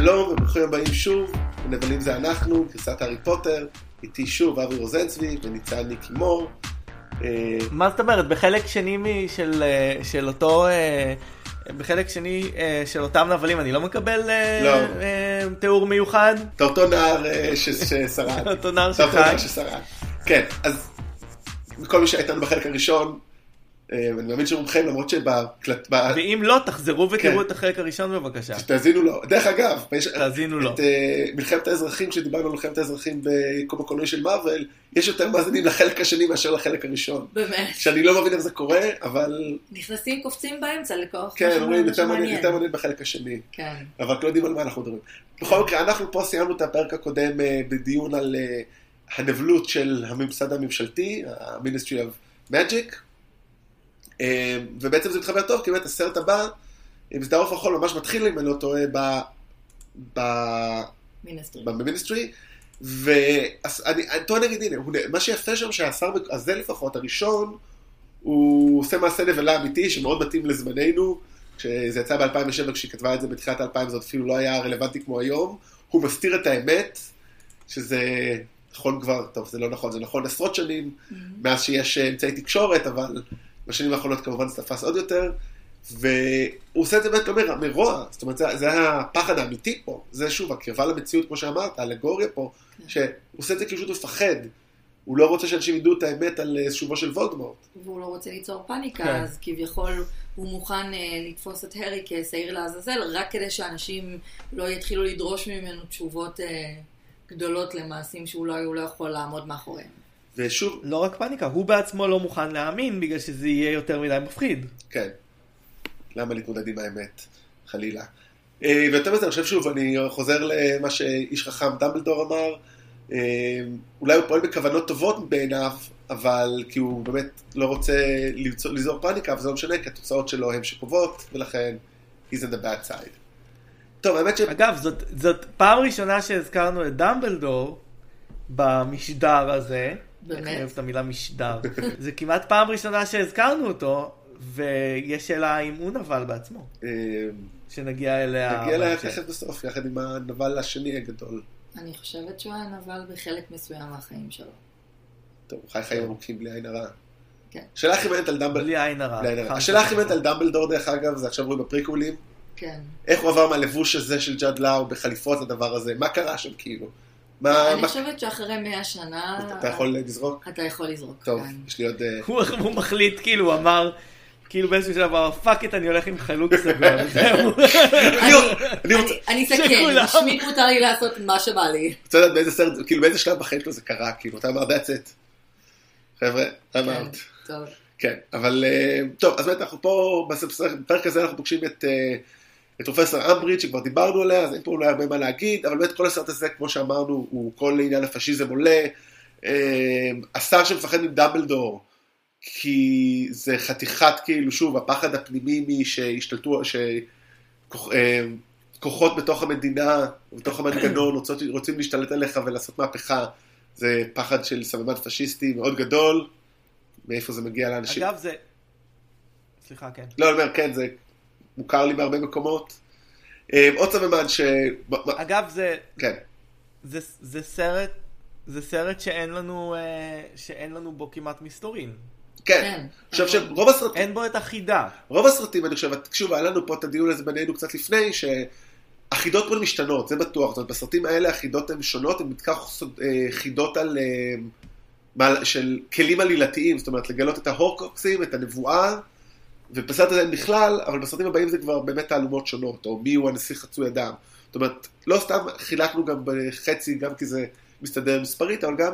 שלום וברוכים הבאים שוב, נבלים זה אנחנו, גרסת הארי פוטר, איתי שוב אבי רוזנצבי וניצן ניקי מור. אה, מה זאת אומרת? בחלק שני של, אה, של אותו... אה, בחלק שני של אותם נבלים אני לא מקבל לא. תיאור מיוחד? את אותו נער ששרד. אותו נער ששרד. כן, אז כל מי שהייתנו בחלק הראשון, אה, ואני מאמין שרובכם למרות שבקלט... ואם לא, תחזרו ותראו כן. את החלק הראשון בבקשה. תאזינו לו. דרך אגב, תאזינו לו. את אה, מלחמת האזרחים, כשדיברנו על מלחמת האזרחים בקום הקולנועי של מארוול, יש יותר מאזינים לחלק השני מאשר לחלק הראשון. באמת. שאני לא מבין איך זה קורה, אבל... נכנסים, קופצים באמצע לכוח. כן, אומרים יותר מעניין בחלק השני. כן. אבל לא יודעים על מה אנחנו מדברים. בכל מקרה, אנחנו פה סיימנו את הפרק הקודם אה, בדיון על הנבלות של הממסד הממשלתי, ה-Ministry of Magic. אמ, ובעצם זה מתחבר טוב, כי באמת הסרט הבא, עם סדר עוף החול ממש מתחיל, אם אני לא טועה, ב... ב... במיניסטרי. ואני טוען נגיד, הנה, מה שיפה שם שהשר הזה לפחות, הראשון, הוא עושה מעשה נבלה אמיתי שמאוד מתאים לזמננו. כשזה יצא ב-2007, כשהיא כתבה את זה בתחילת 2000, זה אפילו לא היה רלוונטי כמו היום. הוא מסתיר את האמת, שזה נכון כבר, טוב, זה לא נכון, זה נכון עשרות שנים, mm-hmm. מאז שיש אמצעי תקשורת, אבל בשנים האחרונות כמובן זה תפס עוד יותר, והוא עושה את זה באמת אומר, מרוע, זאת אומרת, זה, זה הפחד האמיתי פה, זה שוב, הקרבה למציאות, כמו שאמרת, האלגוריה פה, כן. שהוא עושה את זה כי הוא פשוט מפחד. הוא לא רוצה שאנשים ידעו את האמת על אה, שובו של וולדמורט. והוא לא רוצה ליצור פאניקה, כן. אז כביכול הוא מוכן uh, לתפוס את הארי כשעיר לעזאזל, רק כדי שאנשים לא יתחילו לדרוש ממנו תשובות uh, גדולות למעשים שהוא לא, לא יכול לעמוד מאחוריהם. ושוב... לא רק פאניקה, הוא בעצמו לא מוכן להאמין בגלל שזה יהיה יותר מדי מפחיד. כן. למה להתמודד עם האמת? חלילה. אה, ויותר מזה, אני חושב שוב, אני חוזר למה שאיש חכם דמבלדור אמר, אה, אולי הוא פועל בכוונות טובות בעיניו, אבל כי הוא באמת לא רוצה ליזור פאניקה, אבל זה לא משנה, כי התוצאות שלו הן שקובעות, ולכן he's in the bad side. טוב, האמת ש... אגב, זאת, זאת פעם ראשונה שהזכרנו את דמבלדור במשדר הזה. באמת? אני אוהב את המילה משדר. זה כמעט פעם ראשונה שהזכרנו אותו, ויש שאלה האם הוא נבל בעצמו. אה, שנגיע אליה. נגיע אליה תכף בסוף, יחד עם הנבל השני הגדול. אני חושבת שהוא היה נבל בחלק מסוים מהחיים שלו. טוב, הוא חי חיים ארוכים בלי עין הרע. כן. השאלה הכי מעניינת על דמבלדור. בלי עין הרע. השאלה הכי מעניינת על דמבלדור, דרך אגב, זה עכשיו רואים בפריקולים. כן. איך הוא עבר מהלבוש הזה של ג'וד לאו בחליפות לדבר הזה? מה קרה שם כאילו? מה, אני חושבת שאחרי מאה שנה... אתה יכול לזרוק? אתה יכול לזרוק, טוב, כן. יש לי עוד... אה, הוא מחליט, כאילו, הוא אמר... כאילו באיזשהו שלב אמר, fuck it, אני הולך עם חלוק סגור, אני אסכם, שמי מותר לי לעשות מה שבא לי. רוצה לדעת באיזה סרט, כאילו באיזה שלב בחיים שלו זה קרה, כאילו, אתה אמר, that's it. חבר'ה, אמרת. כן, אבל אה, טוב, אז באמת אנחנו פה, בפרק הזה אנחנו פוגשים את אה, את פרופסור אמבריד שכבר דיברנו עליה, אז אין פה אולי הרבה מה להגיד, אבל באמת כל הסרט הזה, כמו שאמרנו, הוא כל עניין הפשיזם עולה. אה, השר שמפחד מדמבלדור, כי זה חתיכת, כאילו, שוב, הפחד הפנימי משהשתלטו, שכוחות אה, בתוך המדינה, בתוך המנגנון, רוצות, רוצים להשתלט עליך ולעשות מהפכה, זה פחד של סממן פשיסטי מאוד גדול. מאיפה זה מגיע לאנשים? אגב, זה... סליחה, כן. לא, אני אומר, כן, זה מוכר לי בהרבה מקומות. אה, עוד סממן ש... אגב, זה... כן. זה, זה סרט, זה סרט שאין לנו, אה, שאין לנו בו כמעט מסתורין. כן, כן. חושב שרוב הסרטים... אין בו את החידה. רוב הסרטים, אני חושב, שוב, היה לנו פה את הדיון הזה בינינו קצת לפני, שהחידות פה משתנות, זה בטוח. זאת אומרת, בסרטים האלה החידות הן שונות, הן בעיקר אה, חידות על... של כלים עלילתיים, זאת אומרת, לגלות את ההורקוקסים, את הנבואה. ובסרט הזה אין בכלל, אבל בסרטים הבאים זה כבר באמת תעלומות שונות, או מי הוא הנסיך חצוי אדם. זאת אומרת, לא סתם חילקנו גם בחצי, גם כי זה מסתדר מספרית, אבל גם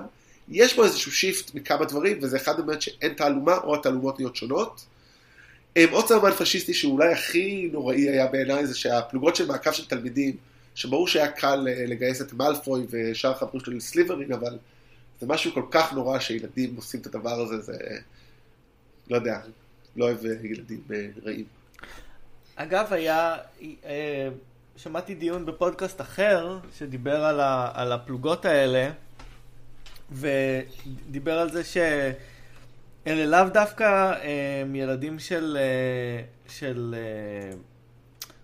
יש בו איזשהו שיפט מכמה דברים, וזה אחד באמת שאין תעלומה, או התעלומות נהיות שונות. עוד סרמן פשיסטי שאולי הכי נוראי היה בעיניי, זה שהפלוגות של מעקב של תלמידים, שברור שהיה קל אה, לגייס את מאלפוי ושאר החברים שלו לסליברין, אבל זה משהו כל כך נורא שילדים עושים את הדבר הזה, זה... לא יודע, לא אוהב אה, ילדים אה, רעים. אגב, היה, אה, שמעתי דיון בפודקאסט אחר, שדיבר על, ה, על הפלוגות האלה, ודיבר על זה שאלה לאו דווקא הם ילדים של, של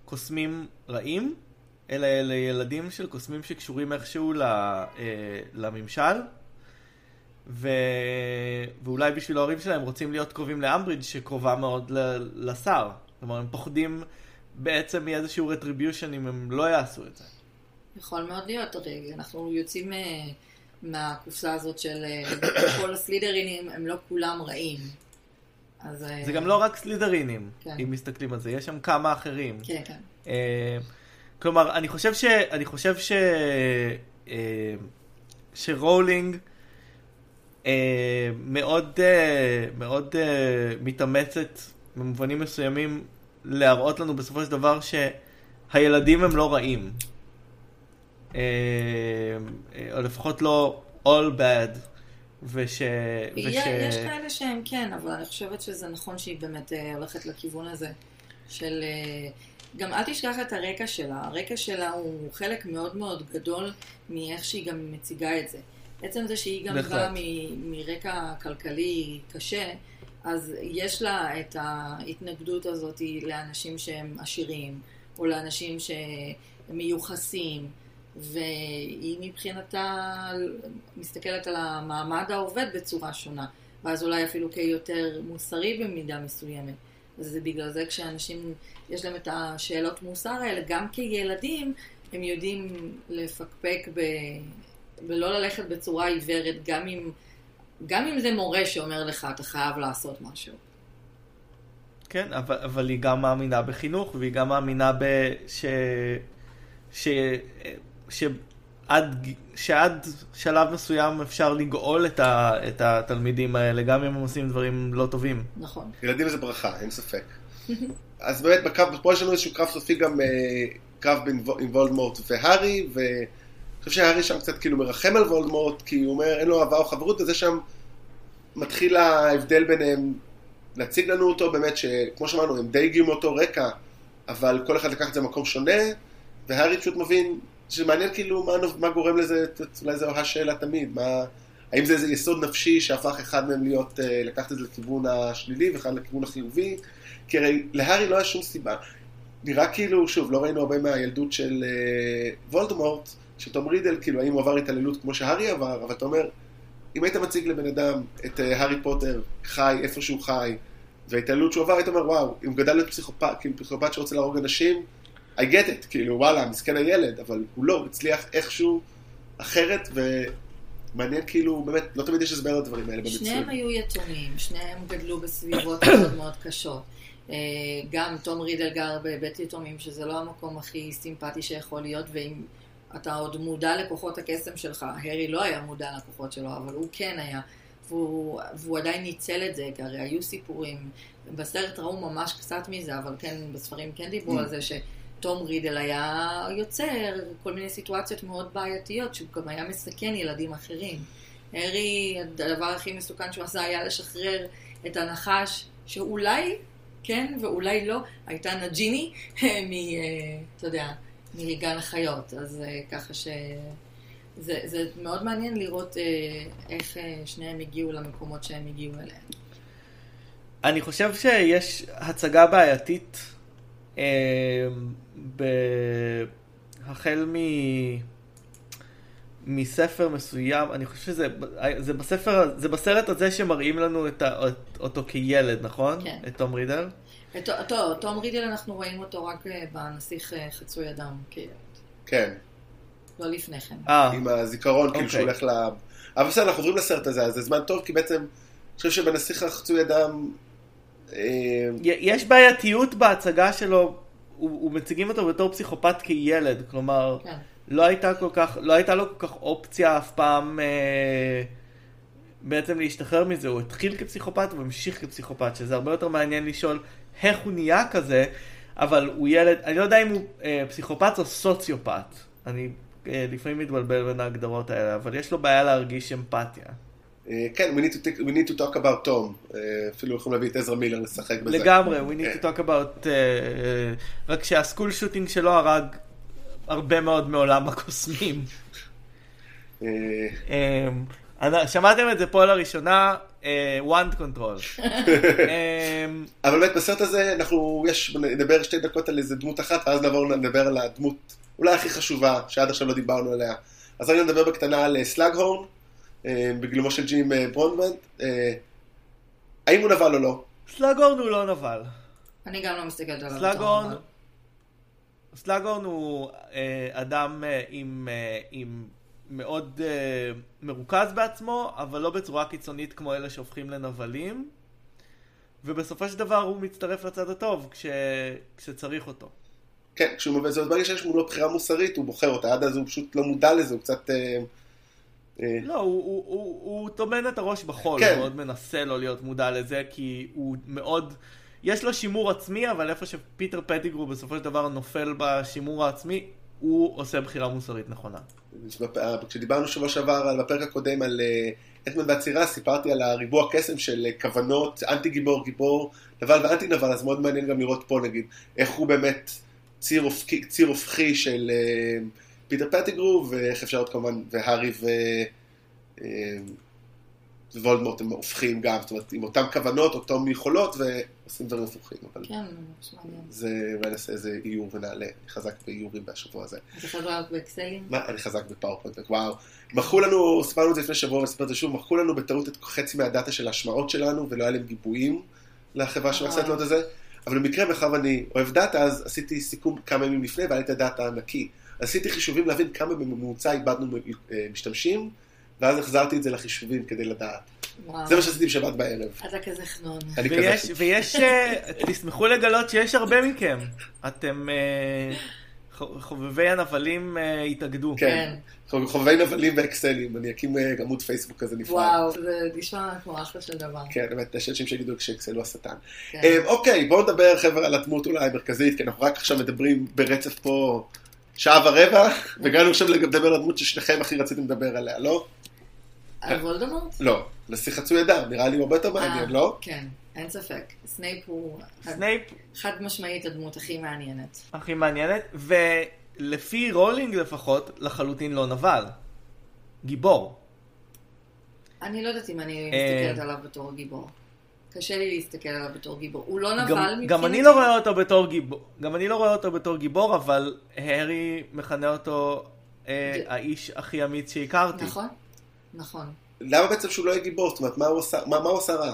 קוסמים רעים, אלא אלה ילדים של קוסמים שקשורים איכשהו לממשל, ו... ואולי בשביל ההורים שלהם רוצים להיות קרובים לאמברידג' שקרובה מאוד ל... לשר. כלומר, הם פוחדים בעצם מאיזשהו רטריביושן אם הם לא יעשו את זה. יכול מאוד להיות, הרי אנחנו יוצאים אה, מהקופסה הזאת של אה, כל הסלידרינים, הם לא כולם רעים. אז... אה, זה גם לא רק סלידרינים, כן. אם מסתכלים על זה, יש שם כמה אחרים. כן, כן. כלומר, אני חושב ש... אני חושב ש... שרולינג מאוד, אה, מאוד אה, מתאמצת במובנים מסוימים להראות לנו בסופו של דבר שהילדים הם לא רעים. אה, אה, או לפחות לא all bad. וש... וש... יש כאלה שהם כן, אבל אני חושבת שזה נכון שהיא באמת אה, הולכת לכיוון הזה של... אה, גם אל תשכח את הרקע שלה. הרקע שלה הוא חלק מאוד מאוד גדול מאיך שהיא גם מציגה את זה. עצם זה שהיא גם בהחלט. באה מ- מרקע כלכלי קשה, אז יש לה את ההתנגדות הזאת לאנשים שהם עשירים, או לאנשים שהם מיוחסים, והיא מבחינתה מסתכלת על המעמד העובד בצורה שונה, ואז אולי אפילו כיותר מוסרי במידה מסוימת. אז זה בגלל זה כשאנשים, יש להם את השאלות מוסר האלה, גם כילדים, הם יודעים לפקפק ב... ולא ללכת בצורה עיוורת, גם אם, גם אם זה מורה שאומר לך, אתה חייב לעשות משהו. כן, אבל, אבל היא גם מאמינה בחינוך, והיא גם מאמינה ב... ש... ש... שעד, שעד שלב מסוים אפשר לגאול את, ה... את התלמידים האלה, גם אם הם עושים דברים לא טובים. נכון. ילדים זה ברכה, אין ספק. אז באמת, בקרב, פה יש לנו איזשהו קרב סופי גם, אה, קרב בין עם וולדמורט והארי, ואני חושב שהארי שם קצת כאילו מרחם על וולדמורט, כי הוא אומר, אין לו אהבה או חברות, וזה שם מתחיל ההבדל ביניהם, להציג לנו אותו באמת, שכמו שאמרנו, הם די הגיעו מאותו רקע, אבל כל אחד לקח את זה למקום שונה, והארי פשוט מבין, שמעניין כאילו מה, מה גורם לזה, אולי זו השאלה תמיד, מה... האם זה איזה יסוד נפשי שהפך אחד מהם להיות, אה, לקחת את זה לכיוון השלילי ואחד לכיוון החיובי? כי הרי להארי לא היה שום סיבה. נראה כאילו, שוב, לא ראינו הרבה מהילדות של אה, וולדמורט, שתום רידל, כאילו, האם הוא עבר התעללות כמו שהארי עבר, אבל אתה אומר, אם היית מציג לבן אדם את אה, הארי פוטר חי איפה שהוא חי, וההתעללות שהוא עבר, היית אומר, וואו, אם גדל להיות פסיכופת, כאילו פסיכופת שרוצה להרוג אנשים, I get it, כאילו, וואלה, מסכן הילד, אבל הוא לא, הצליח איכשהו אחרת, ומעניין כאילו, באמת, לא תמיד יש הסבר לדברים האלה במציאות. שניהם היו יתומים, שניהם גדלו בסביבות מאוד מאוד קשות. אה, גם תום רידל גר בבית יתומים, שזה לא המקום הכי סימפטי שיכול להיות, ואם אתה עוד מודע לכוחות הקסם שלך, הארי לא היה מודע לכוחות שלו, אבל הוא כן היה, והוא, והוא עדיין ניצל את זה, כי הרי היו סיפורים, בסרט ראו ממש קצת מזה, אבל כן, בספרים כן דיברו על זה שתום רידל היה יוצר כל מיני סיטואציות מאוד בעייתיות, שהוא גם היה מסכן ילדים אחרים. הארי, הדבר הכי מסוכן שהוא עשה היה לשחרר את הנחש, שאולי כן ואולי לא, הייתה נג'יני מ... אה, אתה יודע, מגן החיות. אז אה, ככה ש... זה, זה מאוד מעניין לראות אה, איך אה, שניהם הגיעו למקומות שהם הגיעו אליהם. אני חושב שיש הצגה בעייתית אה, ב... החל מ... מספר מסוים, אני חושב שזה זה בספר, זה בסרט הזה שמראים לנו את ה, אותו כילד, נכון? כן. את תום רידל? את, אותו, תום רידל אנחנו רואים אותו רק אה, בנסיך אה, חצוי אדם, כילד. כן, לא לפני כן. אה, עם הזיכרון, כאילו שהוא אוקיי. הולך ל... אבל בסדר, אנחנו עוברים לסרט הזה, אז זה זמן טוב, כי בעצם, אני חושב שבנסיך החצוי אדם... יש בעייתיות בהצגה שלו, הוא, הוא מציגים אותו בתור פסיכופת כילד, כלומר, כן. לא הייתה כל כך, לא הייתה לו כל כך אופציה אף פעם אה, בעצם להשתחרר מזה, הוא התחיל כפסיכופת והוא המשיך כפסיכופת, שזה הרבה יותר מעניין לשאול איך הוא נהיה כזה, אבל הוא ילד, אני לא יודע אם הוא אה, פסיכופת או סוציופת, אני אה, לפעמים מתבלבל בין ההגדרות האלה, אבל יש לו בעיה להרגיש אמפתיה. אה, כן, we need, to take, we need to talk about Tom. אה, אפילו יכולים להביא את עזרא מילר לשחק בזה. לגמרי, we need to talk about, uh, uh, רק שהסקול שוטינג שלו הרג הרבה מאוד מעולם הקוסמים. אה, אני- שמעתם את זה פה לראשונה, uh, one control. um, אבל באמת בסרט הזה אנחנו, יש, נדבר שתי דקות על איזה דמות אחת, ואז נעבור לדבר על הדמות אולי הכי חשובה, שעד עכשיו לא דיברנו עליה. אז רגע נדבר בקטנה על סלאגהורן, בגילומו של ג'ים ברודבנט. האם הוא נבל או לא? סלאגהורן הוא לא נבל. אני גם לא מסתכלת עליו. סלאגורן הוא אה, אדם אה, עם, אה, עם מאוד אה, מרוכז בעצמו, אבל לא בצורה קיצונית כמו אלה שהופכים לנבלים. ובסופו של דבר הוא מצטרף לצד הטוב כש, כשצריך אותו. כן, כשהוא מבין, זאת ברגע שיש מולו בחירה מוסרית, הוא בוחר אותה, עד אז הוא פשוט לא מודע לזה, הוא קצת... אה, אה, לא, הוא, הוא, הוא, הוא טומן את הראש בחול, כן. הוא מאוד מנסה לא להיות מודע לזה, כי הוא מאוד... יש לו שימור עצמי, אבל איפה שפיטר פטיגרו בסופו של דבר נופל בשימור העצמי, הוא עושה בחירה מוסרית נכונה. בפ- כשדיברנו שבוע שעבר על- בפרק הקודם על אה, אדמן והצירה, סיפרתי על הריבוע קסם של אה, כוונות, אנטי גיבור, גיבור, נבל ואנטי נבל, אז מאוד מעניין גם לראות פה נגיד, איך הוא באמת ציר אופקי, ציר הופכי של אה, פיטר פטיגרו, ואיך אפשר עוד כמובן, והארי ו... ווולדמורט הם הופכים גם, זאת אומרת, עם אותן כוונות, אותן יכולות, ועושים דברים הפוכים, אבל כן, ממש מעניין. זה, אולי נעשה איזה איור ונעלה, אני חזק באיורים בשבוע הזה. אתה חזק באקסלים? מה, אני חזק בפאורפוינט, וואו. מכרו לנו, סיפרנו את זה לפני שבוע, ונספר את זה שוב, מכרו לנו בטעות את חצי מה data של ההשמעות שלנו, ולא היה להם גיבויים לחברה אה. לו את זה. אבל במקרה, מאחר ואני אוהב data, אז עשיתי סיכום כמה ימים לפני, והיה לי את ה data הנקי. עשיתי חישובים להבין כמה בממוצע איבדנו אה, משתמשים, ואז החזרתי את זה לחישובים כדי לדעת. וואו. זה מה שעשיתי בשבת בערב. אתה כזה חנון. אני ויש, כזה. ויש, אה, תשמחו לגלות שיש הרבה מכם. אתם אה, חובבי הנבלים אה, התאגדו. כן. חובבי נבלים ואקסלים, אני אקים עמוד פייסבוק כזה נפרד. וואו, זה נשמע כמו אחלה של דבר. כן, באמת, יש אנשים שיגידו שאקסל הוא השטן. כן. אוקיי, בואו נדבר חבר'ה על הדמות אולי המרכזית, כי אנחנו רק עכשיו מדברים ברצף פה שעה ורבע, והגענו עכשיו לדבר על הדמות ששניכם הכי רציתם לדבר עליה, לא? על וולדמורט? לא, נסיך חצוי דם, נראה לי הוא הרבה יותר מעניין, אה, לא? כן, אין ספק. סנייפ הוא סנייפ חד משמעית הדמות הכי מעניינת. הכי מעניינת, ולפי רולינג לפחות, לחלוטין לא נבל. גיבור. אני לא יודעת אם אני אה. מסתכלת עליו בתור גיבור. קשה לי להסתכל עליו בתור גיבור. הוא לא נבל גם, מבחינתי. גם אני לא רואה אותו בתור גיבור, גם אני לא רואה אותו בתור גיבור, אבל הארי מכנה אותו אה, האיש הכי אמיץ שהכרתי. נכון, נכון. למה בעצם שהוא לא יהיה גיבור? זאת אומרת, מה הוא עשה, מה, מה הוא עשה רע?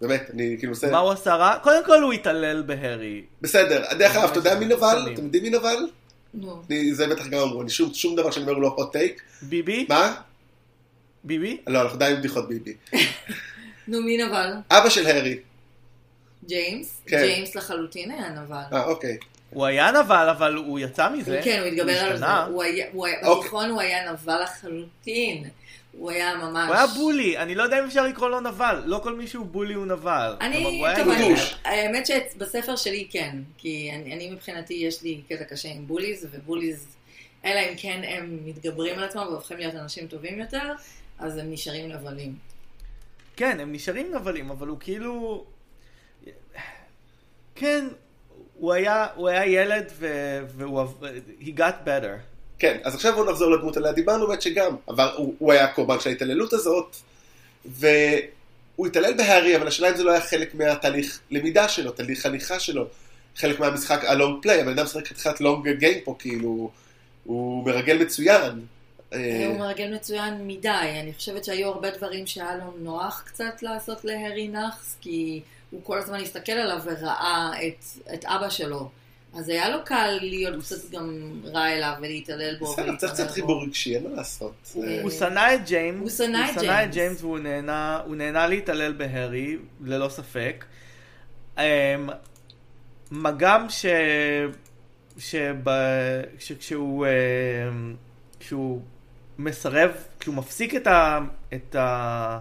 באמת, אני כאילו עושה... מה הוא עשה רע? קודם כל הוא התעלל בהארי. בסדר, דרך אגב, אתה יודע מי נבל? אתם יודעים מי נבל? נו, זה בטח גם אמרו, אני שום, שום דבר שאני אומר הוא לא hot take. ביבי? מה? ביבי? לא, אנחנו עדיין עם בדיחות ביבי. נו, מי נבל? אבא של הארי. ג'יימס? כן. ג'יימס לחלוטין היה נבל. אה, אוקיי. הוא היה נבל, אבל הוא יצא מזה. כן, הוא התגבר על זה. הוא היה- הוא היה- אוקיי. בתיכון הוא היה נבל לחלוטין. הוא היה ממש... הוא היה בולי, אני לא יודע אם אפשר לקרוא לו נבל. לא כל מי שהוא בולי הוא נבל. אני, טוב, אני. האמת שבספר שלי כן, כי אני, אני מבחינתי יש לי קטע קשה עם בוליז, ובוליז, אלא אם כן הם מתגברים על עצמם והופכים להיות אנשים טובים יותר, אז הם נשארים נבלים. כן, הם נשארים נבלים, אבל הוא כאילו... כן, הוא היה, הוא היה ילד. והוא... he got better. כן, אז עכשיו בואו נחזור לדמות עליה. דיברנו באמת שגם, עבר, הוא, הוא היה קורבן של ההתעללות הזאת, והוא התעלל בהארי, אבל השאלה אם זה לא היה חלק מהתהליך למידה שלו, תהליך הליכה שלו, חלק מהמשחק הלונג פליי, הבן אדם משחק חתיכת לונג גיים פה, כאילו, הוא מרגל מצוין. אה, הוא מרגל מצוין מדי, אני חושבת שהיו הרבה דברים שהיה לו נוח קצת לעשות להרי נאחס, כי הוא כל הזמן הסתכל עליו וראה את, את אבא שלו. אז היה לו קל להיות קצת גם רע אליו ולהתעלל בו. בסדר, צריך קצת. חיבור רגשי, אין מה לעשות. אה, הוא שנא את ג'יימס. הוא שנא את הוא שנא את ג'יימס. ג'יימס והוא נהנה, הוא נהנה להתעלל בהארי, ללא ספק. אמ, מה גם ש... שכשהוא אמ, כשהוא מסרב, כשהוא מפסיק את ה... את ה...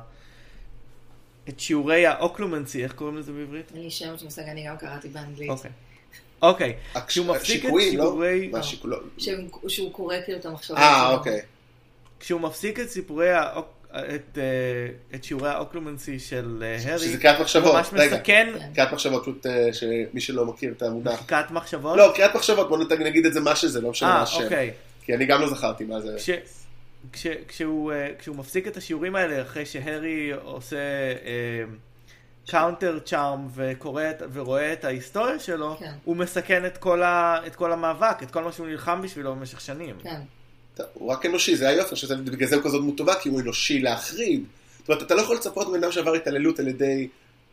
את שיעורי האוקלומנסי, איך קוראים לזה בעברית? אין לי שם של מושג, אני גם קראתי באנגלית. אוקיי. אוקיי. כשהוא מפסיק את לא? מה השיקול- שהוא, קורא כאילו את המחשבות אה, אוקיי. כשהוא מפסיק את סיפורי האוק... את, אה, את שיעורי האוקלומנסי של אה, הארי, שזה קריאת מחשבות. ממש רגע, מסכן כן. קריאת מחשבות, פשוט אה, שמי שלא מכיר את המונח. מחיקת מחשבות. לא, קריאת מחשבות, בוא נגיד את זה מה שזה, לא משנה מה אה, השם. אוקיי. כי אני גם לא זכרתי מה זה. כש, כש, כשהוא, אה, כשהוא מפסיק את השיעורים האלה אחרי שהארי עושה אה, counter charm ורואה את ההיסטוריה שלו, כן. הוא מסכן את כל, ה, את כל המאבק, את כל מה שהוא נלחם בשבילו במשך שנים. כן. טוב, הוא רק אנושי, זה היופי, שזה בגלל זה הוא כזאת דמות טובה, כי הוא אנושי להחריד. זאת אומרת, אתה לא יכול לצפות מבן אדם שעבר התעללות על ידי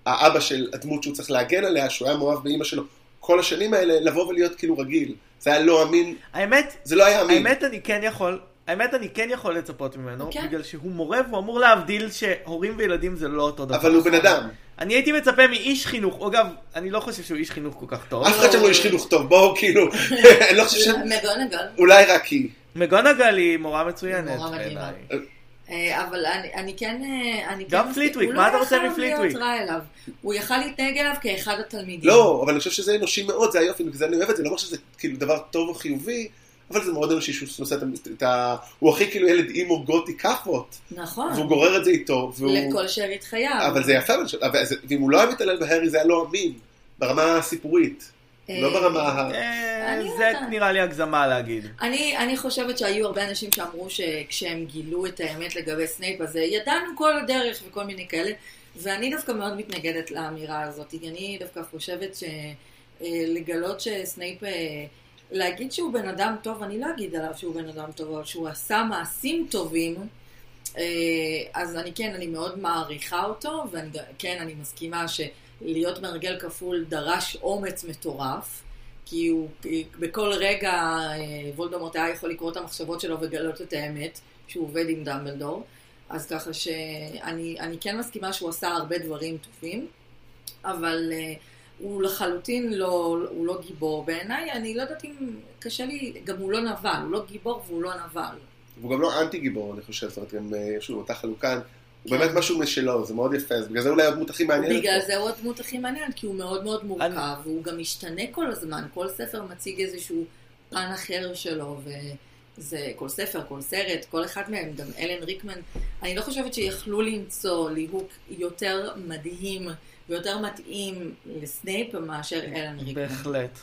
האבא של הדמות שהוא צריך להגן עליה, שהוא היה מאוהב באימא שלו כל השנים האלה, לבוא ולהיות כאילו רגיל. זה היה לא אמין, האמת, זה לא היה אמין. האמת אני כן יכול, האמת אני כן יכול לצפות ממנו, כן. בגלל שהוא מורה והוא אמור להבדיל שהורים וילדים זה לא אותו דבר. אבל הוא בן אדם. אני הייתי מצפה מאיש חינוך, אגב, אני לא חושב שהוא איש חינוך כל כך טוב. אף אחד שם לא איש חינוך טוב, בואו כאילו, אני לא חושב ש... מגונגל. אולי רק היא. מגונגל היא מורה מצוינת. מורה מדהימה. בעיניי. אה, אבל אני, אני כן... אה, אני גם כן פליטוויק, הוא מה אתה לא רוצה יכל מפליטוויק? להיות רע אליו. הוא יכל להתנהג אליו כאחד התלמידים. לא, אבל אני חושב שזה אנושי מאוד, זה היופי, בגלל זה אני אוהב את זה, לא אומר שזה כאילו דבר טוב או חיובי, אבל זה מאוד אנושי שהוא נושא את ה-. הוא הכי כאילו ילד אימו גותי כאפות, נכון. והוא גורר את זה איתו, והוא... לכל שארית חייו. אבל זה יפה, אבל ש- אבל זה- ואם הוא לא היה מתעלל בהארי זה היה לא אמין, ברמה הסיפורית, אה, לא ברמה ה... אה, אני זה. נראה לי הגזמה להגיד. אני, אני חושבת שהיו הרבה אנשים שאמרו שכשהם גילו את האמת לגבי סנייפ, אז אה, ידענו כל הדרך וכל מיני כאלה, ואני דווקא מאוד מתנגדת לאמירה הזאת. אני דווקא חושבת שלגלות שסנייפ, אה, להגיד שהוא בן אדם טוב, אני לא אגיד עליו שהוא בן אדם טוב, אבל שהוא עשה מעשים טובים, אה, אז אני כן, אני מאוד מעריכה אותו, וכן, אני מסכימה שלהיות מרגל כפול דרש אומץ מטורף. כי הוא, בכל רגע אה, וולדמורט היה יכול לקרוא את המחשבות שלו ולגלות את האמת, שהוא עובד עם דמבלדור. אז ככה שאני אני כן מסכימה שהוא עשה הרבה דברים טובים, אבל אה, הוא לחלוטין לא, הוא לא גיבור בעיניי. אני לא יודעת אם קשה לי, גם הוא לא נבל, הוא לא גיבור והוא לא נבל. והוא גם לא אנטי גיבור, אני חושב, זאת אומרת, גם אה, שוב, אותה חלוקה, הוא כן. באמת משהו משלו, זה מאוד יפה, אז בגלל זה אולי הדמות הכי מעניינת. בגלל פה. זה הוא הדמות הכי מעניינת, כי הוא מאוד מאוד מורכב, אני- והוא גם משתנה כל הזמן, כל ספר מציג איזשהו פן אחר שלו, וזה כל ספר, כל סרט, כל אחד מהם, גם אלן ריקמן, אני לא חושבת שיכלו למצוא ליהוק יותר מדהים ויותר מתאים לסנייפ מאשר אלן ריקמן. בהחלט.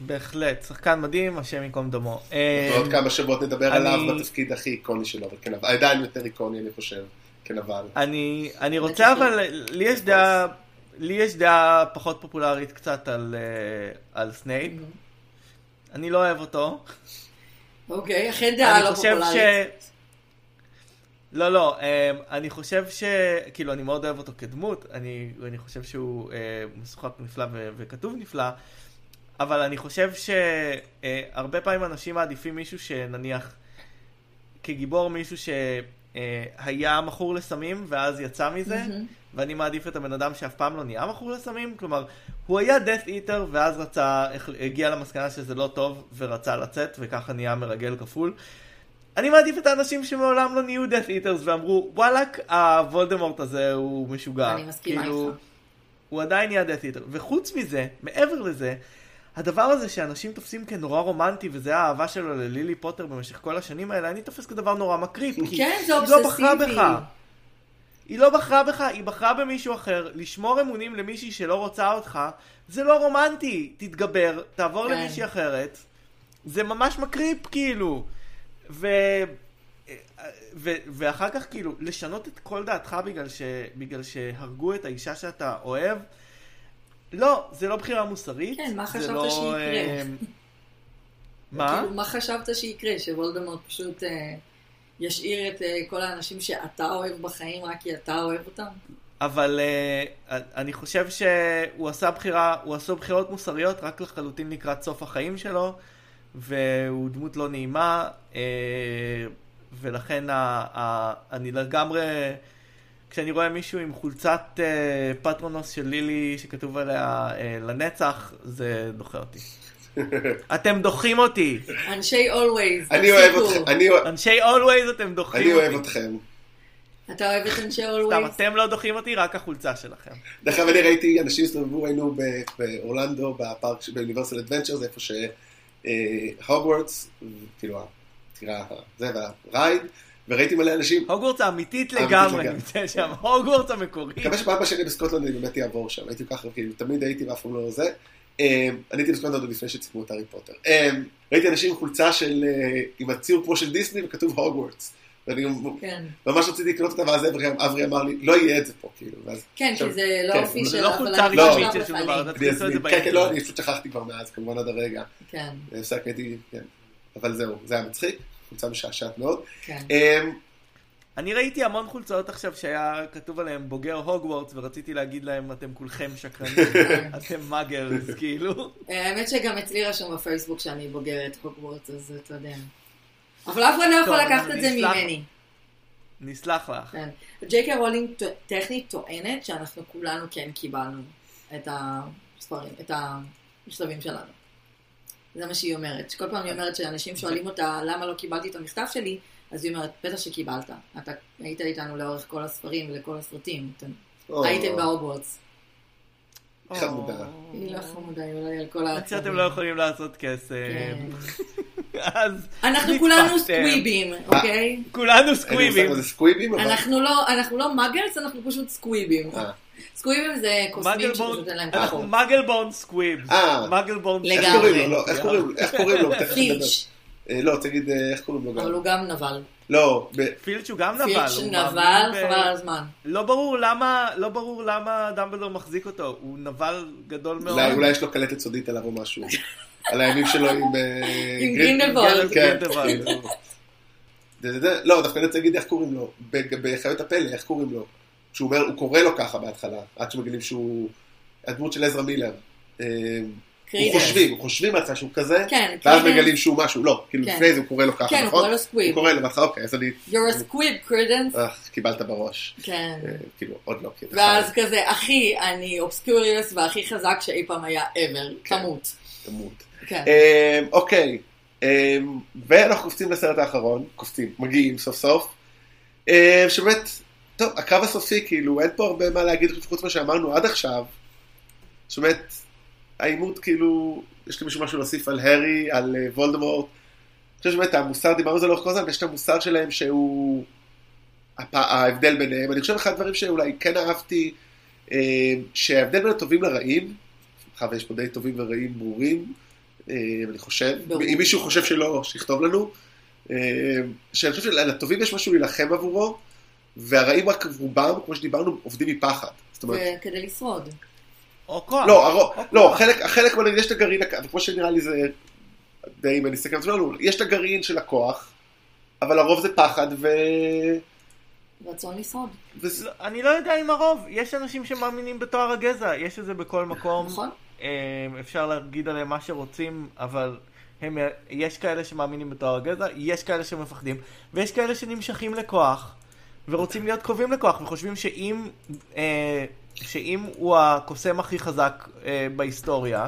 בהחלט. שחקן מדהים, השם ייקום דמו. אה, ועוד כמה שבועות נדבר אני- עליו בתפקיד הכי איקוני שלו, אבל כן, אבל עדיין יותר איקוני, אני חושב, כן, אבל. אני, אני רוצה אבל, לי יש דעה, לי יש דעה פחות פופולרית קצת על, אה, על סנייפ. אני לא אוהב אותו. אוקיי, אכן דעה לא. פופולרית. לא, לא, אה, אני חושב ש... כאילו, אני מאוד אוהב אותו כדמות, אני, אני חושב שהוא אה, משוחק נפלא ו- וכתוב נפלא, אבל אני חושב שהרבה פעמים אנשים מעדיפים מישהו שנניח, כגיבור מישהו שהיה מכור לסמים ואז יצא מזה, מהמם. ואני מעדיף את הבן אדם שאף פעם לא נהיה מכור לסמים, כלומר, הוא היה death eater ואז רצה, הגיע למסקנה שזה לא טוב ורצה לצאת וככה נהיה מרגל כפול. אני מעדיף את האנשים שמעולם לא נהיו death eaters ואמרו וואלאק הוולדמורט הזה הוא משוגע. אני מסכימה כאילו, איתך. הוא עדיין נהיה death eater. וחוץ מזה, מעבר לזה, הדבר הזה שאנשים תופסים כנורא רומנטי וזה האהבה שלו ללילי פוטר במשך כל השנים האלה, אני תופס כדבר נורא מקריפ. כי כן, זה היא לא בחרה אובססיבי. בך. היא לא בחרה בך, היא בחרה במישהו אחר. לשמור אמונים למישהי שלא רוצה אותך, זה לא רומנטי. תתגבר, תעבור כן. למישהי אחרת. זה ממש מקריפ, כאילו. ו... ו... ואחר כך, כאילו, לשנות את כל דעתך בגלל, ש... בגלל שהרגו את האישה שאתה אוהב, לא, זה לא בחירה מוסרית. כן, מה חשבת לא, שיקרה? אה, מה? כאילו, מה חשבת שיקרה? שוולדמורט פשוט אה, ישאיר את אה, כל האנשים שאתה אוהב בחיים רק כי אתה אוהב אותם? אבל uh, אני חושב שהוא עשה בחירה, הוא עשה בחירות מוסריות רק לחלוטין לקראת סוף החיים שלו, והוא דמות לא נעימה, uh, ולכן ה, ה, אני לגמרי, כשאני רואה מישהו עם חולצת uh, פטרונוס של לילי שכתוב עליה uh, לנצח, זה דוחה אותי. אתם דוחים אותי. אנשי always, אני אוהב תפסיקו. אתכם, אני אנשי always אתם דוחים אני אותי. אוהב אתכם. אתה אוהב את אנשי סתם, always? אתם לא דוחים אותי, רק החולצה שלכם. דרך אגב, אני ראיתי, אנשים הסתובבו, היינו ב- באורלנדו, בפארק, באוניברסיטל אדוונצ'ר, זה איפה שהוגוורטס, כאילו, הטירה, זה, והרייד, וראיתי מלא אנשים, הוגוורטס האמיתית לגמרי. נמצא שם, הוגוורטס המקורי. מקווה שבאבא שלי בסקוטלנד אני באמת אעבור שם, הייתי ככה, כאילו, תמיד הייתי ואף פעם לא זה. אה, אני הייתי בסקוטלנד עוד לפני שצילמו את הארי פוטר. אה, ראיתי אנשים עם חולצה של, אה, עם הציור כמו של דיסני וכתוב הוגוורטס. ואני כן. ממש רציתי לקנות אותה, ואז אברי- אברי אמר לי, לא יהיה את זה פה, כאילו. ואז- כן, כי זה לא כן, אופי זה של... לא אבל חולצה אני לא. רשמית של לך שום דבר. אתה צריך לעשות את זה כן, כן, לא. אני פשוט שכחתי כבר מאז, כמובן עד הרגע. כן, הפסק הייתי, כן. אבל זהו, זה היה מצחיק, חולצה משעשעת מאוד. כן. אמ, אני ראיתי המון חולצות עכשיו שהיה כתוב עליהם בוגר הוגוורטס ורציתי להגיד להם אתם כולכם שקרנים, אתם muggles כאילו. אה, האמת שגם אצלי רשום בפייסבוק שאני בוגרת הוגוורטס, אז אתה יודע. אבל אף אחד לא יכול לקחת את זה. ממני. נסלח לך. כן. ג'יי קיי רולינג טכנית טוענת שאנחנו כולנו כן קיבלנו את הספרים, את המכתבים שלנו. זה מה שהיא אומרת. שכל פעם היא אומרת שאנשים שואלים אותה למה לא קיבלתי את המכתב שלי, אז היא אומרת, בטח שקיבלת. אתה היית איתנו לאורך כל הספרים ולכל הסרטים. אתם הייתם בהוגוורטס. חמודה. היא לא חמודה, היא אולי על כל ה... עד שאתם לא יכולים לעשות כסף. אז אנחנו כולנו. סקוויבים, אוקיי? כולנו סקוויבים. אבל... אנחנו לא, אנחנו לא muggles, אנחנו פשוט סקוויבים. אה. סקוויבים זה קוסמים שפשוט אין להם אנחנו כוחות. muggle-born squibs. אה. muggle-born לגמרי. איך קוראים לו? לא, איך קוראים לו? פילץ', אה, לא, תגיד אה, איך קוראים לו אבל גם. הוא גם נבל. לא, ב- פילץ' הוא גם נבל. פילץ' נבל, חבל על הזמן. לא ברור למה, לא ברור למה דמבלדור מחזיק אותו, הוא נבל גדול מאוד. אולי יש לו קלטת סודית עליו או משהו. על הימים שלו עם... אה, גרינדלוולד. כן. זה- זה- לא, דווקא אני רוצה להגיד איך קוראים לו. בחיות הפלא, איך קוראים לו? שהוא אומר, הוא קורא לו ככה בהתחלה, עד שמגלים שהוא הדמות של עזרא מילר. אה. הוא חושבים, חושבים בהתחלה שהוא כזה, כן, ואז. מגלים שהוא משהו, לא, כאילו כן. לפני זה הוא קורא לו ככה, כן, הוא נכון? קורא לו סקוויב. הוא קורא לו בהתחלה, אוקיי, אז אני, You're a squid, קרידנס. אה, קיבלת בראש. כן. אה, כאילו, עוד לא. כאילו, ואז כזה, אחי, אני אובסקוריוס והכי חזק שאי פעם היה ever. כן. תמות. תמות. כן. אמ, אוקיי, אמ, ואנחנו קופצים לסרט האחרון, קופצים, מגיעים סוף סוף, אמ, שבאמת, טוב, הקרב הסופי, כאילו, אין פה הרבה מה להגיד חוץ ממה שאמרנו עד עכשיו, שבאמת, העימות, כאילו, יש לי מישהו משהו להוסיף על הארי, על אה, וולדמורט, אני חושב שבאמת המוסר, דיברנו על זה לאורך כל הזמן, ויש את המוסר שלהם שהוא הפ... ההבדל ביניהם, אני חושב אחד הדברים שאולי כן אהבתי, שההבדל בין הטובים לרעים, מאחר ויש פה די טובים ורעים ברורים, אני חושב, ברור. אם מישהו חושב שלא, שיכתוב לנו, אה, שאני חושב שלטובים יש משהו להילחם עבורו, והרעים רק רובם, כמו שדיברנו, עובדים מפחד. זאת אומרת, וכדי לשרוד. או כוח. לא, הרוב, או לא, כוח. חלק, נגיד, יש את הגרעין, וכמו שנראה לי זה די, אם אני אסתכל על זה, יש את הגרעין של הכוח, אבל הרוב זה פחד, ו... רצון לשרוד. וזה- לא, אני לא יודע אם הרוב, יש אנשים שמאמינים בתואר הגזע, יש את זה בכל מקום. נכון? אה, אפשר להגיד עליהם מה שרוצים, אבל הם, יש כאלה שמאמינים בתואר הגזע, יש כאלה שמפחדים, ויש כאלה שנמשכים לכוח, ורוצים להיות קרובים לכוח, וחושבים שאם, אה, שאם הוא הקוסם הכי חזק אה, בהיסטוריה,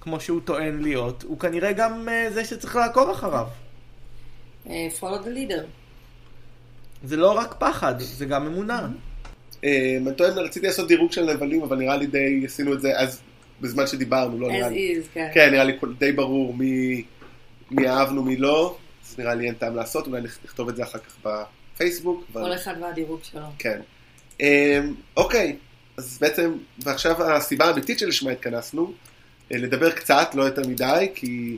כמו שהוא טוען להיות, הוא כנראה גם אה, זה שצריך לעקוב אחריו. follow the leader. זה לא רק פחד, זה גם אמונה. אני טוען, רציתי לעשות דירוג של נבלים, אבל נראה לי די עשינו את זה אז, בזמן שדיברנו, לא נראה לי. is, כן. כן, נראה לי די ברור מי, מי אהבנו, מי לא, אז נראה לי אין טעם לעשות, אולי נכ- נכתוב את זה אחר כך בפייסבוק. אבל... כל אחד והדירוג שלו. כן. אמ, אוקיי, אז בעצם, ועכשיו הסיבה האמיתית שלשמה התכנסנו, אה, לדבר קצת, לא יותר מדי, כי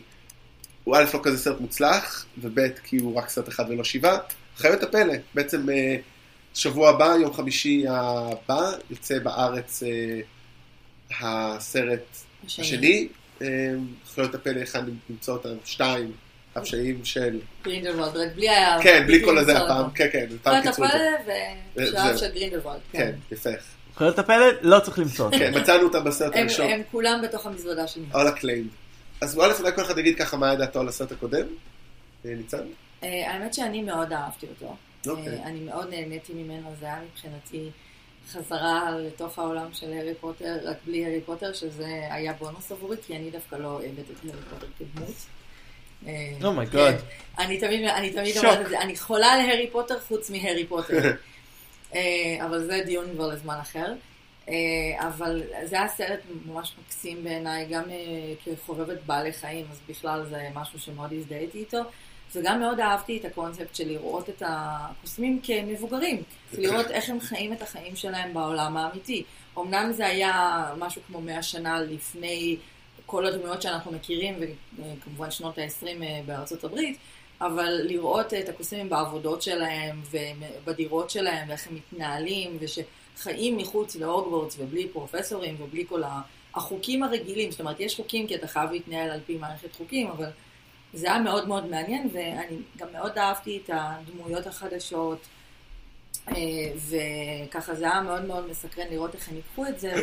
הוא א' לא כזה סרט מוצלח, וב' כי הוא רק סרט אחד ולא שבעה. חיות הפלא, בעצם אה, שבוע הבא, יום חמישי הבא, יוצא בארץ אה, הסרט השני. אה, חיות הפלא, היכן למצוא אותם? שתיים, הפשעים של... גרינדלוולד, רק בלי ה... כן, בלי כל הזה הפעם. כן, כן, פעם קיצרו את זה. פלא ושאר זהו. של גרינדלוולד, כן, כן. יפה. חיות הפלא? לא צריך למצוא. כן, מצאנו אותם בסרט הם- הראשון. הם כולם בתוך המזוודה שלי. all acclaimed. אז א' אולי כל אחד יגיד ככה מה היה דעתו על הסרט הקודם. אה, ניצן? אה, האמת שאני מאוד אהבתי אותו. אוקיי. אה, אני מאוד נהניתי ממנו, זה היה מבחינתי חזרה לתוך העולם של הארי פוטר, רק בלי הארי פוטר, שזה היה בונוס עבורי, כי אני דווקא לא אוהבת את הארי פוטר כדמות. אה, אומייגוד. כן. אני תמיד, אני תמיד. אומרת את זה, אני חולה על הארי פוטר חוץ מהארי פוטר. אה, אבל זה דיון כבר לזמן אחר. אה, אבל זה היה סרט ממש מקסים בעיניי, גם אה, כחובבת בעלי חיים, אז בכלל זה משהו שמאוד הזדהיתי איתו. וגם מאוד אהבתי את הקונספט של לראות את הקוסמים כמבוגרים, לראות איך הם חיים את החיים שלהם בעולם האמיתי. אמנם זה היה משהו כמו מאה שנה לפני כל הדמויות שאנחנו מכירים, וכמובן שנות ה-20 בארצות הברית, אבל לראות את הקוסמים בעבודות שלהם ובדירות שלהם ואיך הם מתנהלים ושחיים מחוץ להוגוורטס ובלי פרופסורים ובלי כל החוקים הרגילים, זאת אומרת יש חוקים כי אתה חייב להתנהל על פי מערכת חוקים, אבל זה היה מאוד מאוד מעניין ואני גם מאוד אהבתי את הדמויות החדשות אה, וככה זה היה מאוד מאוד מסקרן לראות איך הם ייקחו את זה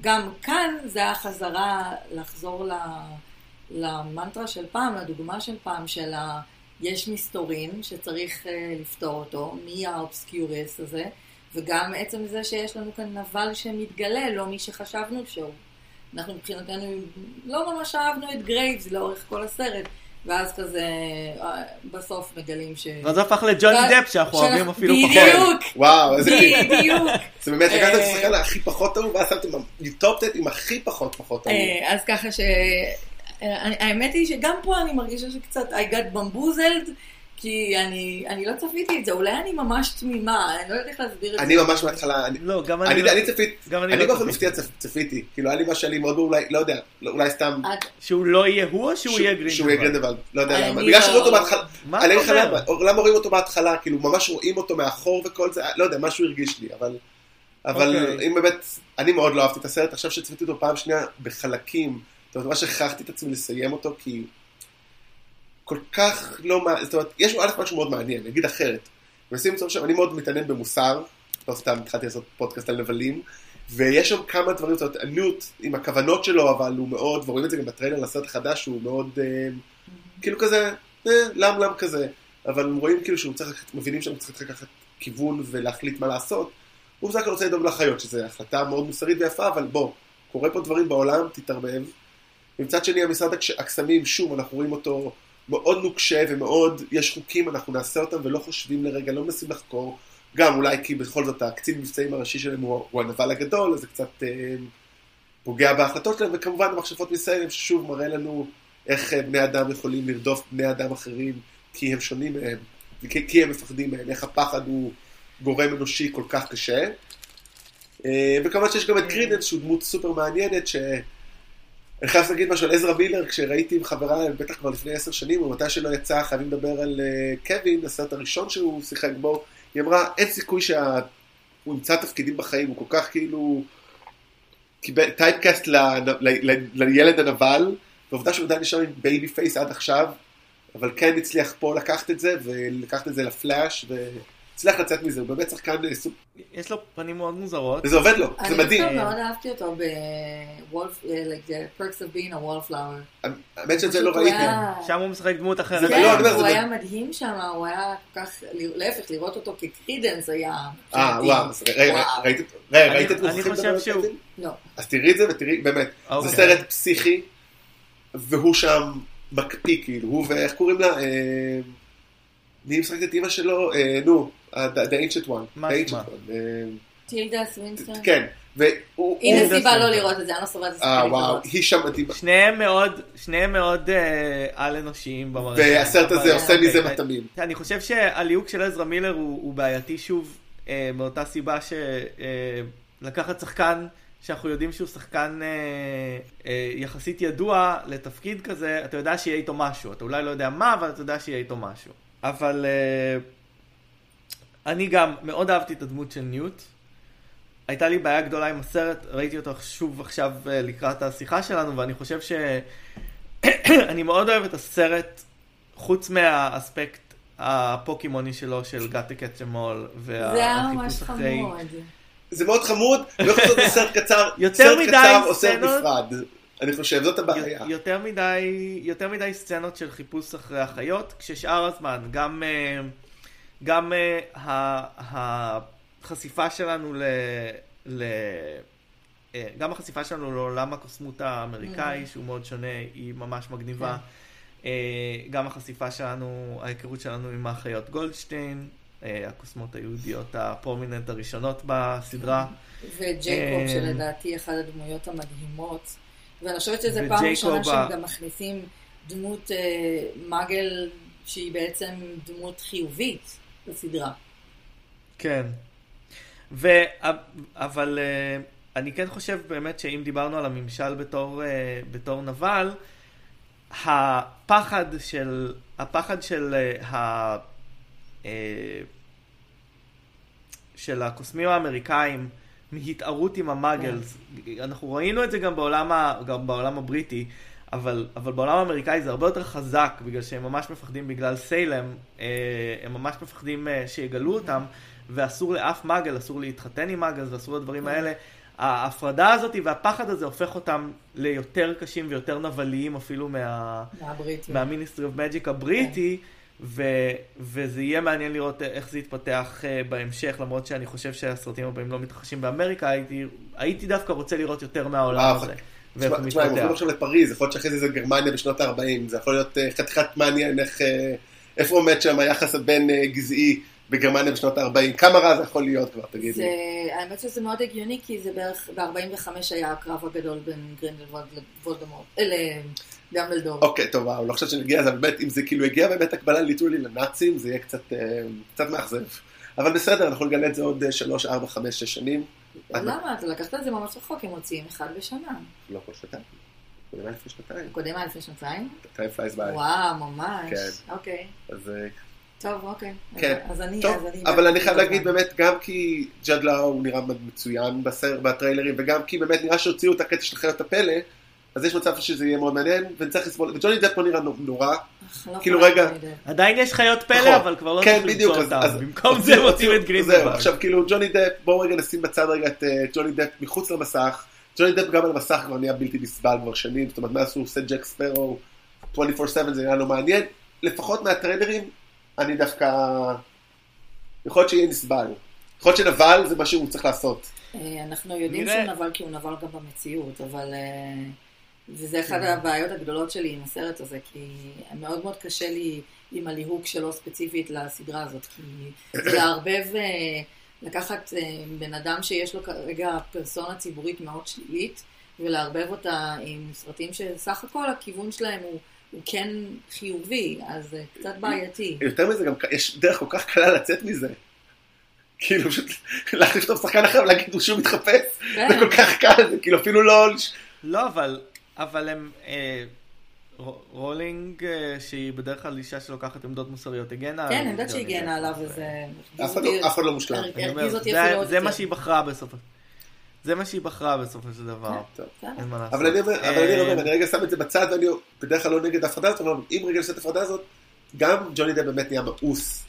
וגם כאן זה היה חזרה לחזור. למנטרה של פעם, לדוגמה של פעם, של ה... יש מסתורין שצריך uh, לפתור אותו, מי ה Obscurus הזה, וגם עצם זה שיש לנו כאן נבל שמתגלה, לא מי שחשבנו שהוא. אנחנו מבחינתנו לא ממש אהבנו את גרייבס לאורך כל הסרט. ואז כזה, אה, בסוף מגלים ש... ואז זה הפך לג'וני דפ שאנחנו אוהבים אפילו פחות. בדיוק, וואו, איזה... בדיוק. זה באמת, לקחת את אה, השחקן הכי פחות אהוב, ואז שמתם topped it עם הכי פחות פחות אהוב. אה, אז ככה ש... האמת היא שגם פה אני מרגישה שקצת I got bamboozled, כי אני, אני לא צפיתי את זה, אולי אני ממש תמימה, אני לא יודעת איך להסביר את זה. אני ממש מההתחלה, אני- לא, גם אני אני לא. אני צפיתי, גם אני אני לא באופן צפיתי. מפתיע צפ- צפיתי, כאילו היה לי משהו שאני מאוד אולי, לא יודע, לא- אולי סתם, את- שהוא לא יהיה הוא או שהוא יהיה גרינדוולד? שהוא יהיה גרינדוולד, לא יודע למה, לא- בגלל שראו אותו בהתחלה, מה אני אתה אגיד לך אומר? למה, למה רואים אותו בהתחלה, כאילו ממש רואים אותו מאחור וכל זה, לא יודע, משהו הרגיש לי, אבל, אבל אוקיי. אם באמת, אני מאוד לא אהבתי את הסרט, עכשיו שצפיתי אותו פעם שנייה בחלקים, זאת אומרת, ממש הכרחתי את עצמי לסיים אותו, כי כל כך לא, מע- זאת אומרת, יש בו א' משהו מאוד מעניין, אני אגיד אחרת, מנסים למצוא שם, אני מאוד מתעניין במוסר, לא סתם התחלתי לעשות פודקאסט על נבלים, ויש שם כמה דברים, זאת אומרת, הניוט עם הכוונות שלו, אבל הוא מאוד, ורואים את זה גם בטריילר לסרט החדש, הוא מאוד, אה, כאילו כזה, אה, למ למ כזה, אבל רואים כאילו שהוא צריך, מבינים שהוא צריך לקחת כיוון ולהחליט מה לעשות. הוא בסך הכל רוצה לדאוג לחיות, שזו החלטה מאוד מוסרית ויפה, אבל בוא, קורה פה דברים בעולם, תתערבב. ומצד שני, המשרד הקסמים, שוב, אנחנו רואים אותו מאוד נוקשה ומאוד, יש חוקים, אנחנו נעשה אותם ולא חושבים לרגע, לא מנסים לחקור. גם אולי כי בכל זאת הקצין מבצעים הראשי שלהם הוא, הוא הנבל הגדול, אז זה קצת אה, פוגע בהחלטות שלהם, וכמובן המכשפות מסיילים, ששוב מראה לנו איך אה, בני אדם יכולים לרדוף בני אדם אחרים כי הם שונים מהם, וכי כי הם מפחדים מהם, איך הפחד הוא גורם אנושי כל כך קשה. אה, וכמובן שיש גם את קרידנס, שהוא דמות סופר מעניינת, ש... אני חייב להגיד משהו על עזרא מילר, כשראיתי עם חברה, בטח כבר לפני עשר שנים, או מתי שלא יצא, חייבים לדבר על אה, קווין, הסרט הראשון שהוא שיחק בו, היא אמרה, אין סיכוי שהוא ימצא תפקידים בחיים, הוא כל כך כאילו קיבל typecast לילד הנבל, ועובדה שהוא עדיין נשאר עם baby face עד עכשיו, אבל כן הצליח פה לקחת את זה, ולקחת את זה לפלאש, והצליח לצאת מזה, הוא באמת שחקן אה, סופר, יש לו פנים מאוד מוזרות. וזה עובד לו, זה אני מדהים. דווקא מאוד אהבתי אותו בוולף, like the perks of being a wallflower. האמת שאת זה לא ראיתי. שם הוא משחק דמות אחרת. זה- כן, לא, אני אומר, הוא זה- היה מדהים שם, הוא היה כל כך, להפך, לראות אותו כקרידנס היה... אה. וואו, אז רגע, וואו. ראית את- רגע, אני- אני מוכרחים חושב לדבר על שהוא-? לא. אז תראי את זה ותראי, באמת, זה אוקיי. סרט פסיכי, והוא שם מקפיא, כאילו, הוא ואיך קוראים לה? אה, מי משחקת את אימא שלו? אה, נו, The Ancient One. מה The שמה? One, אה, טילדה סווינסטון? כן. הנה זה סיבה לא. לראות את זה, אני לא סובלת את אה, הסרטים וואו. היא שם מדהימה. שניהם מאוד, שניהם מאוד אה, על-אנושיים במערכת. והסרט הזה עושה מזה אוקיי, מטעמים. אני חושב שהליהוק של עזרא מילר הוא, בעייתי שוב, אה, מאותה סיבה שלקחת שחקן שאנחנו יודעים שהוא שחקן אה, אה, יחסית ידוע לתפקיד כזה, אתה יודע שיהיה איתו משהו. אתה אולי לא יודע מה, אבל אתה יודע שיהיה איתו משהו. אבל אה, אני גם מאוד אהבתי את הדמות של ניוט. הייתה לי בעיה גדולה עם הסרט, ראיתי אותו שוב עכשיו אה, לקראת השיחה שלנו, ואני חושב ש... אני מאוד אוהב את הסרט, חוץ מהאספקט הפוקימוני שלו של גאטה קצ'מול, זה היה ממש והחיפוש אחרי... חמוד. זה מאוד חמוד, לא יכול להיות סרט קצר, יותר סרט מדי קצר או סרט. נפרד. אני חושב, זאת הבעיה. יותר מדי, יותר מדי סצנות של חיפוש אחרי החיות, כששאר הזמן, גם, אה, גם אה, ה- החשיפה שלנו ל... ל אה, גם החשיפה שלנו לעולם הקוסמות האמריקאי, שהוא מאוד שונה, היא ממש מגניבה. אה, גם החשיפה שלנו, ההיכרות שלנו עם האחיות גולדשטיין, הקוסמות היהודיות הפרומיננט הראשונות בסדרה. וג'ייקוב, אה, שלדעתי אחת הדמויות המדהימות. ואני חושבת שזו פעם ראשונה שהם גם מכניסים דמות אה, מאגל שהיא בעצם דמות חיובית בסדרה. כן. ו... אבל uh, אני כן חושב באמת שאם דיברנו על הממשל בתור, uh, בתור נבל, הפחד של, הפחד של uh, ה... Uh, של הקוסמים האמריקאים מהתערות עם המאגלס. אנחנו ראינו את זה גם בעולם, ה, גם בעולם הבריטי, אבל, אבל בעולם האמריקאי זה הרבה יותר חזק, בגלל שהם ממש מפחדים בגלל סיילם, אה, הם ממש מפחדים אה, שיגלו אותם, ואסור לאף מאגל, אסור להתחתן עם מאגל, ואסור לדברים האלה. ההפרדה הזאת והפחד הזה הופך אותם ליותר קשים ויותר נבליים אפילו מה... מהמיניסטרי אוף מג'יק הבריטי. כן. ו, וזה יהיה מעניין לראות איך זה יתפתח uh, בהמשך, למרות שאני חושב שהסרטים הבאים לא מתרחשים באמריקה, הייתי, הייתי דווקא רוצה לראות יותר מהעולם הזה. תשמע, הם עוברים עכשיו לפריז, יכול להיות שאחרי זה זה גרמניה בשנות ה-40, זה יכול להיות uh, חתיכת מעניין איך, uh, איפה עומד שם היחס הבין uh, גזעי בגרמניה בשנות ה-40, כמה רע זה יכול להיות כבר, תגיד לי. האמת שזה מאוד הגיוני, כי זה בערך, ב-45 היה הקרב הגדול בין גרינדלוולד לוולדמורט, דמבלדור. אוקיי, טוב, אני לא חושב שנגיע לזה, באמת, אם זה כאילו הגיע באמת הקבלה literally לנאצים, זה יהיה קצת, אה, קצת מאכזב. אבל בסדר, אנחנו נגלה את זה עוד 3, 4, 5, 6 שנים. למה? אתה לקחת את זה ממש רחוק, הם מוציאים אחד בשנה. לא כל שנתיים. קודם היה לפני שנתיים. קודם היה לפני שנתיים? time flies by. וואו, ממש. כן. אוקיי. אז... טוב, אוקיי. כן. אז אני... טוב, אבל אני חייב להגיד באמת, גם כי ג'וד לאו נראה מצוין בטריילרים, וגם כי באמת נראה שהוציאו את הקטע של חיות הפלא, אז יש מצב שזה יהיה מאוד מעניין, ונצטרך לסבול, וג'וני דפ לא נראה נורא, לא כאילו רגע. עדיין יש חיות פלא, נכון. אבל כבר לא כן, צריך למצוא אותם, במקום זה מוצאים את גרינדלוולד. עכשיו כאילו ג'וני דפ, בואו רגע נשים בצד רגע את אה, ג'וני דפ מחוץ למסך, ג'וני דפ גם על המסך כבר נהיה בלתי נסבל כבר שנים, זאת אומרת מאז שהוא עושה ג'ק ספרו 24/7 זה נראה לו מעניין, לפחות מהטריילרים, אני דווקא, יכול להיות שיהיה נסבל, יכול להיות שנבל זה מה שהוא צריך לעשות. אה, אנחנו יודעים שהוא נבל כי הוא נבל גם במציאות, אבל... אה, וזה אחת כן. הבעיות הגדולות שלי עם הסרט הזה, כי מאוד מאוד קשה לי עם הליהוק שלו ספציפית לסדרה הזאת, כי זה לערבב, אה, לקחת בן אדם שיש לו כרגע פרסונה ציבורית מאוד שלילית, ולערבב אותה עם סרטים שסך הכל הכיוון שלהם הוא... הוא כן חיובי, אז זה קצת בעייתי. יותר מזה, גם יש דרך כל כך קלה לצאת מזה. כאילו, פשוט להחליף אותו שחקן אחר ולהגיד שהוא מתחפש, זה כן. כל כך קל, זה כאילו אפילו לא... לא, אבל אבל הם... אה, רולינג, אה, שהיא בדרך כלל אישה שלוקחת עמדות מוסריות, הגנה כן, אני יודעת שהיא הגנה עליו, וזה... אף אחד לא, לא מושלם. זה מה שהיא בחרה בסופו. זה מה שהיא בחרה בסופו של דבר. כן, אין מה לעשות. אבל אני אומר, אני רגע שם את זה בצד, ואני בדרך כלל לא נגד ההפרדה הזאת, אבל אם רגע נעשה את ההפרדה הזאת, גם ג'וני דה באמת נהיה מאוס.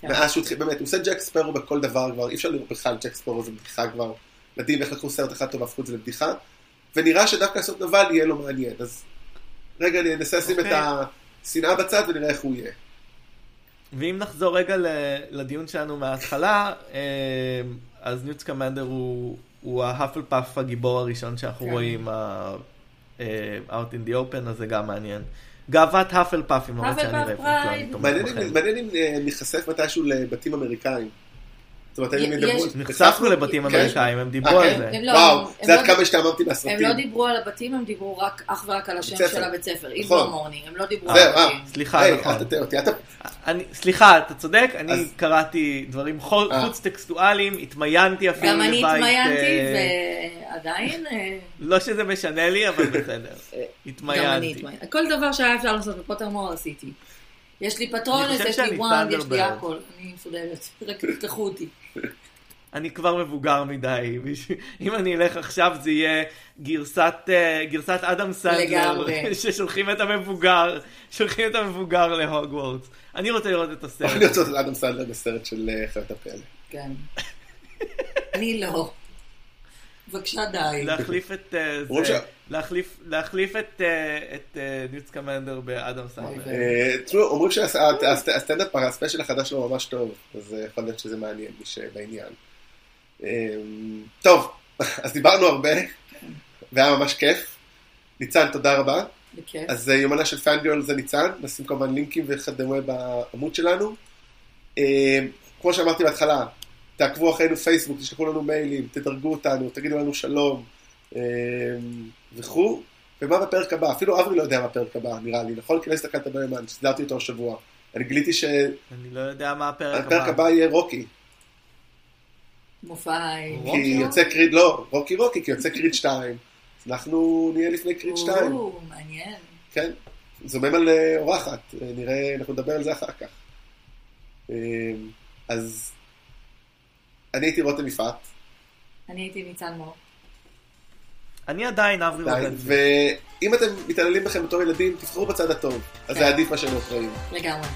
כן. מאז שהוא התחיל, באמת, הוא עושה ג'ק ספרו בכל דבר כבר, אי אפשר לראות בכלל ג'ק ספרו זה בדיחה כבר. מדהים איך לקחו סרט אחד טוב והפכו את זה לבדיחה. ונראה שדווקא לעשות נבל יהיה לו מעניין. אז רגע, אני אנסה לשים. את אוקיי. השנאה בצד ונראה איך הוא יהיה. ואם נחזור רגע לדיון שלנו מההתחלה, אה, אז ניוט סקמנדר הוא, הוא ההאפלפאף הגיבור הראשון שאנחנו כן. רואים uh, out in the open, אז זה גם מעניין. גאוות האפלפאף, אם למרות שאני רפרנט. מעניין אם ניחשף מתישהו לבתים אמריקאים. זאת אומרת, הם ידברו... נחשפנו לבתים כן. אמריקאים, הם דיברו אה, על זה. לא- וואו, זה עד כמה שהתאמרתי מהסרטים. הם לא דיברו על הבתים, הם דיברו אך ורק על השם של הבית ספר, איזור נכון. מורני, הם לא דיברו על הבתים. סליחה, נכון. סליחה, אתה צודק, אני קראתי דברים אה. חוץ טקסטואליים, התמיינתי אפילו לבית... גם אני התמיינתי, ועדיין... לא שזה משנה לי, אבל בסדר. התמיינתי. כל דבר שהיה אפשר לעשות בפוטרמור עשיתי. יש לי פטרונס, יש לי וואנד, יש לי הכל. אני מסודרת, רק תפתחו אותי. אני כבר מבוגר מדי, אם אני אלך עכשיו זה יהיה גרסת, אה, גרסת אדם סנדלר, ששולחים את המבוגר, שולחים את המבוגר להוגוורטס. אני רוצה לראות את הסרט. אני רוצה לראות את אדם סנדלר בסרט של אה, חיות הפלא. כן. אני לא. בבקשה די. להחליף את אה, זה, להחליף את ניוט סקמנדר באדם סנדלר. תראו, אומרים שהסטנדאפ ה special החדש שלו ממש טוב, אז יכול להיות שזה מעניין מי שבעניין. אמ, טוב, אז דיברנו הרבה, והיה ממש כיף. ניצן, תודה רבה. בכיף. אז אה, יומנה של פאנגרל זה ניצן, נשים כמובן לינקים וכדומה בעמוד שלנו. אמ, כמו שאמרתי בהתחלה, תעקבו אחרינו פייסבוק, תשלחו לנו מיילים, תדרגו אותנו, תגידו לנו שלום וכו'. ומה בפרק הבא? אפילו אברי לא יודע מה בפרק הבא, נראה לי, נכון? כי לא הסתכלת ביומן, סדרתי אותו השבוע. אני גיליתי ש... אני לא יודע מה הפרק הבא. הפרק הבא יהיה רוקי. מופאי. כי יוצא קריד, לא, רוקי רוקי, כי יוצא קריד 2. אנחנו נהיה לפני קריד 2. או, מעניין. כן. זומם על אה, אורחת, אה, נראה, אנחנו נדבר על זה אחר כך. אה, אז אני הייתי רותם יפעת, אני הייתי ניצן מור. אני עדיין אברי רוגנזי. ואם אתם מתעללים בכם בתור ילדים, תבחרו בצד הטוב. אז כן. זה עדיף מה שהם לא אחראים. לגמרי.